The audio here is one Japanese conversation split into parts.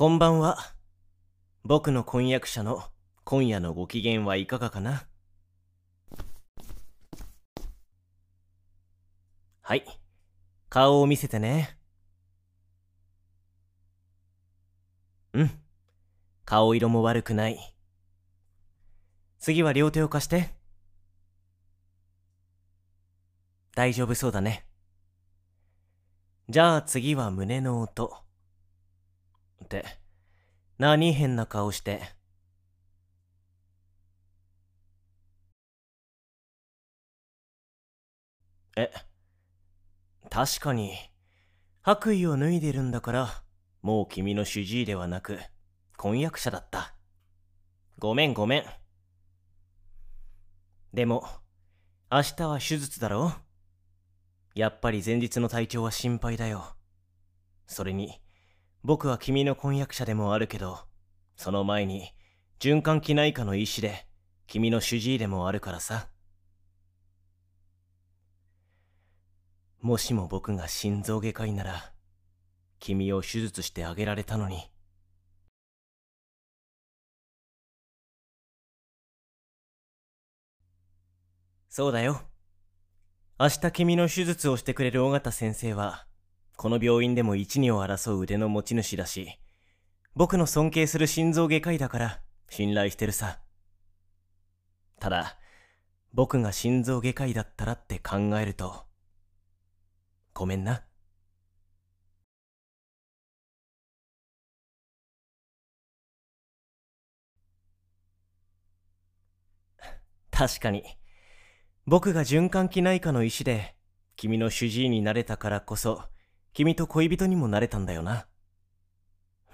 こんばんは。僕の婚約者の今夜のご機嫌はいかがかな？はい。顔を見せてね。うん。顔色も悪くない。次は両手を貸して。大丈夫そうだね。じゃあ次は胸の音。って、何変な顔して。え、確かに、白衣を脱いでるんだから、もう君の主治医ではなく、婚約者だった。ごめんごめん。でも、明日は手術だろやっぱり前日の体調は心配だよ。それに、僕は君の婚約者でもあるけど、その前に、循環器内科の医師で、君の主治医でもあるからさ。もしも僕が心臓外科医なら、君を手術してあげられたのに。そうだよ。明日君の手術をしてくれる尾形先生は、この病院でも一二を争う腕の持ち主だし、僕の尊敬する心臓外科医だから信頼してるさ。ただ、僕が心臓外科医だったらって考えると、ごめんな。確かに。僕が循環器内科の医師で、君の主治医になれたからこそ、君と恋人にもなれたんだよな。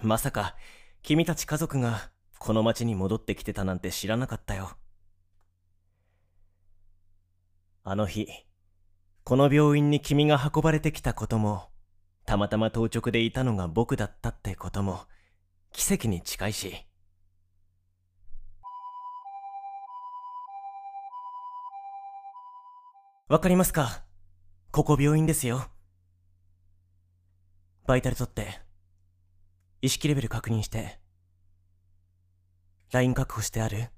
まさか、君たち家族がこの町に戻ってきてたなんて知らなかったよ。あの日、この病院に君が運ばれてきたことも、たまたま当直でいたのが僕だったってことも、奇跡に近いし。わかりますか？ここ病院ですよ。バイタル取って、意識レベル確認して、LINE 確保してある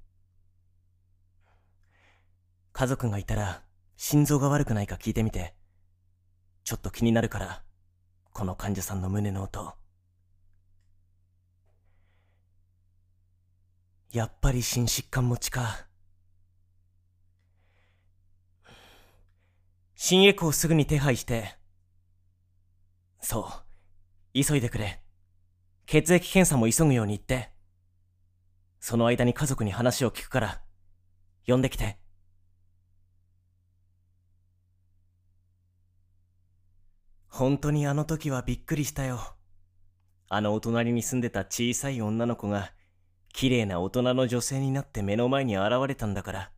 家族がいたら心臓が悪くないか聞いてみて。ちょっと気になるから、この患者さんの胸の音。やっぱり心疾患持ちか。新エコをすぐに手配して。そう。急いでくれ。血液検査も急ぐように言って。その間に家族に話を聞くから、呼んできて。本当にあの時はびっくりしたよ。あのお隣に住んでた小さい女の子が、綺麗な大人の女性になって目の前に現れたんだから。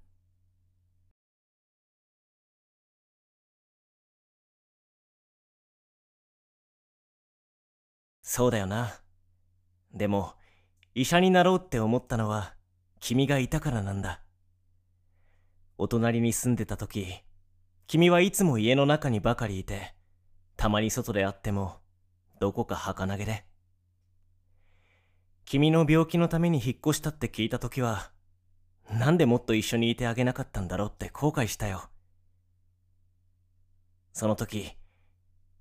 そうだよな。でも、医者になろうって思ったのは、君がいたからなんだ。お隣に住んでた時、君はいつも家の中にばかりいて、たまに外で会っても、どこか儚げで。君の病気のために引っ越したって聞いた時は、なんでもっと一緒にいてあげなかったんだろうって後悔したよ。その時、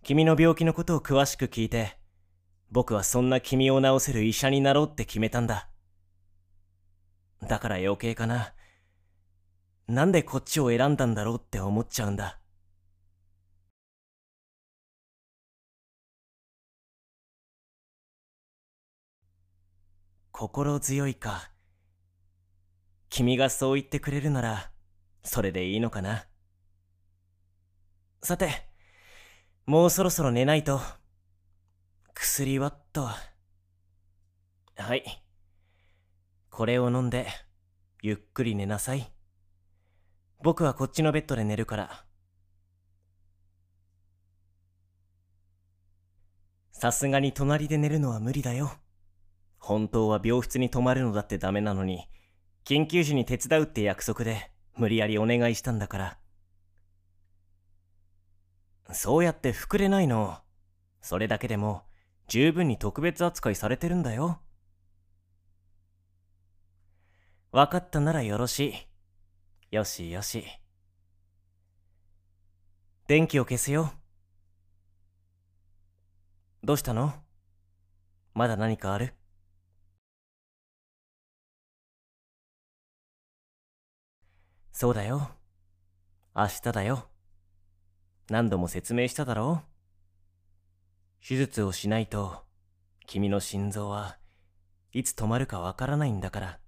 君の病気のことを詳しく聞いて、僕はそんな君を治せる医者になろうって決めたんだ。だから余計かな。なんでこっちを選んだんだろうって思っちゃうんだ。心強いか。君がそう言ってくれるなら、それでいいのかな。さて、もうそろそろ寝ないと。薬はっと。はい。これを飲んで、ゆっくり寝なさい。僕はこっちのベッドで寝るから。さすがに隣で寝るのは無理だよ。本当は病室に泊まるのだってダメなのに、緊急時に手伝うって約束で無理やりお願いしたんだから。そうやって膨れないの。それだけでも十分に特別扱いされてるんだよ。分かったならよろしい。よしよし。電気を消すよ。どうしたの？まだ何かある？そうだよ。明日だよ。何度も説明しただろう手術をしないと、君の心臓はいつ止まるかわからないんだから。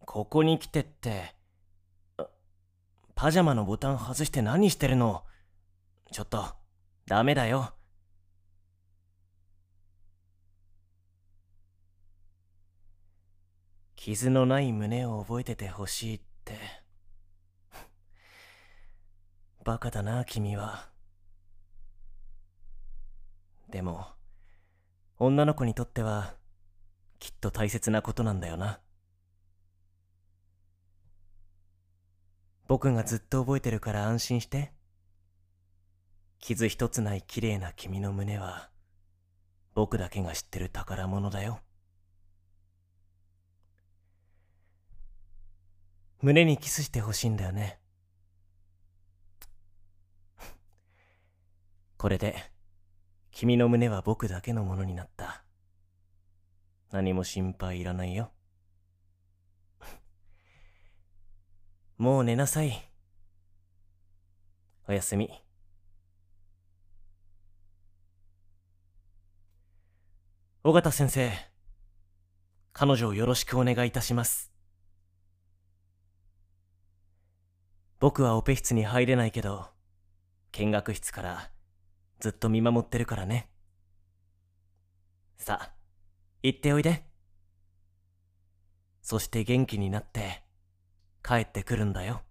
ここに来てって、パジャマのボタン外して何してるの？ちょっと、ダメだよ。傷のない胸を覚えててほしいって。バカだな、君は。でも、女の子にとっては、きっと大切なことなんだよな。僕がずっと覚えてるから安心して。傷一つない綺麗な君の胸は、僕だけが知ってる宝物だよ。胸にキスしてほしいんだよね。これで、君の胸は僕だけのものになった。何も心配いらないよ。もう寝なさい。おやすみ。尾形先生、彼女をよろしくお願いいたします。僕はオペ室に入れないけど、見学室からずっと見守ってるからね。さあ、行っておいで。そして元気になって、帰ってくるんだよ。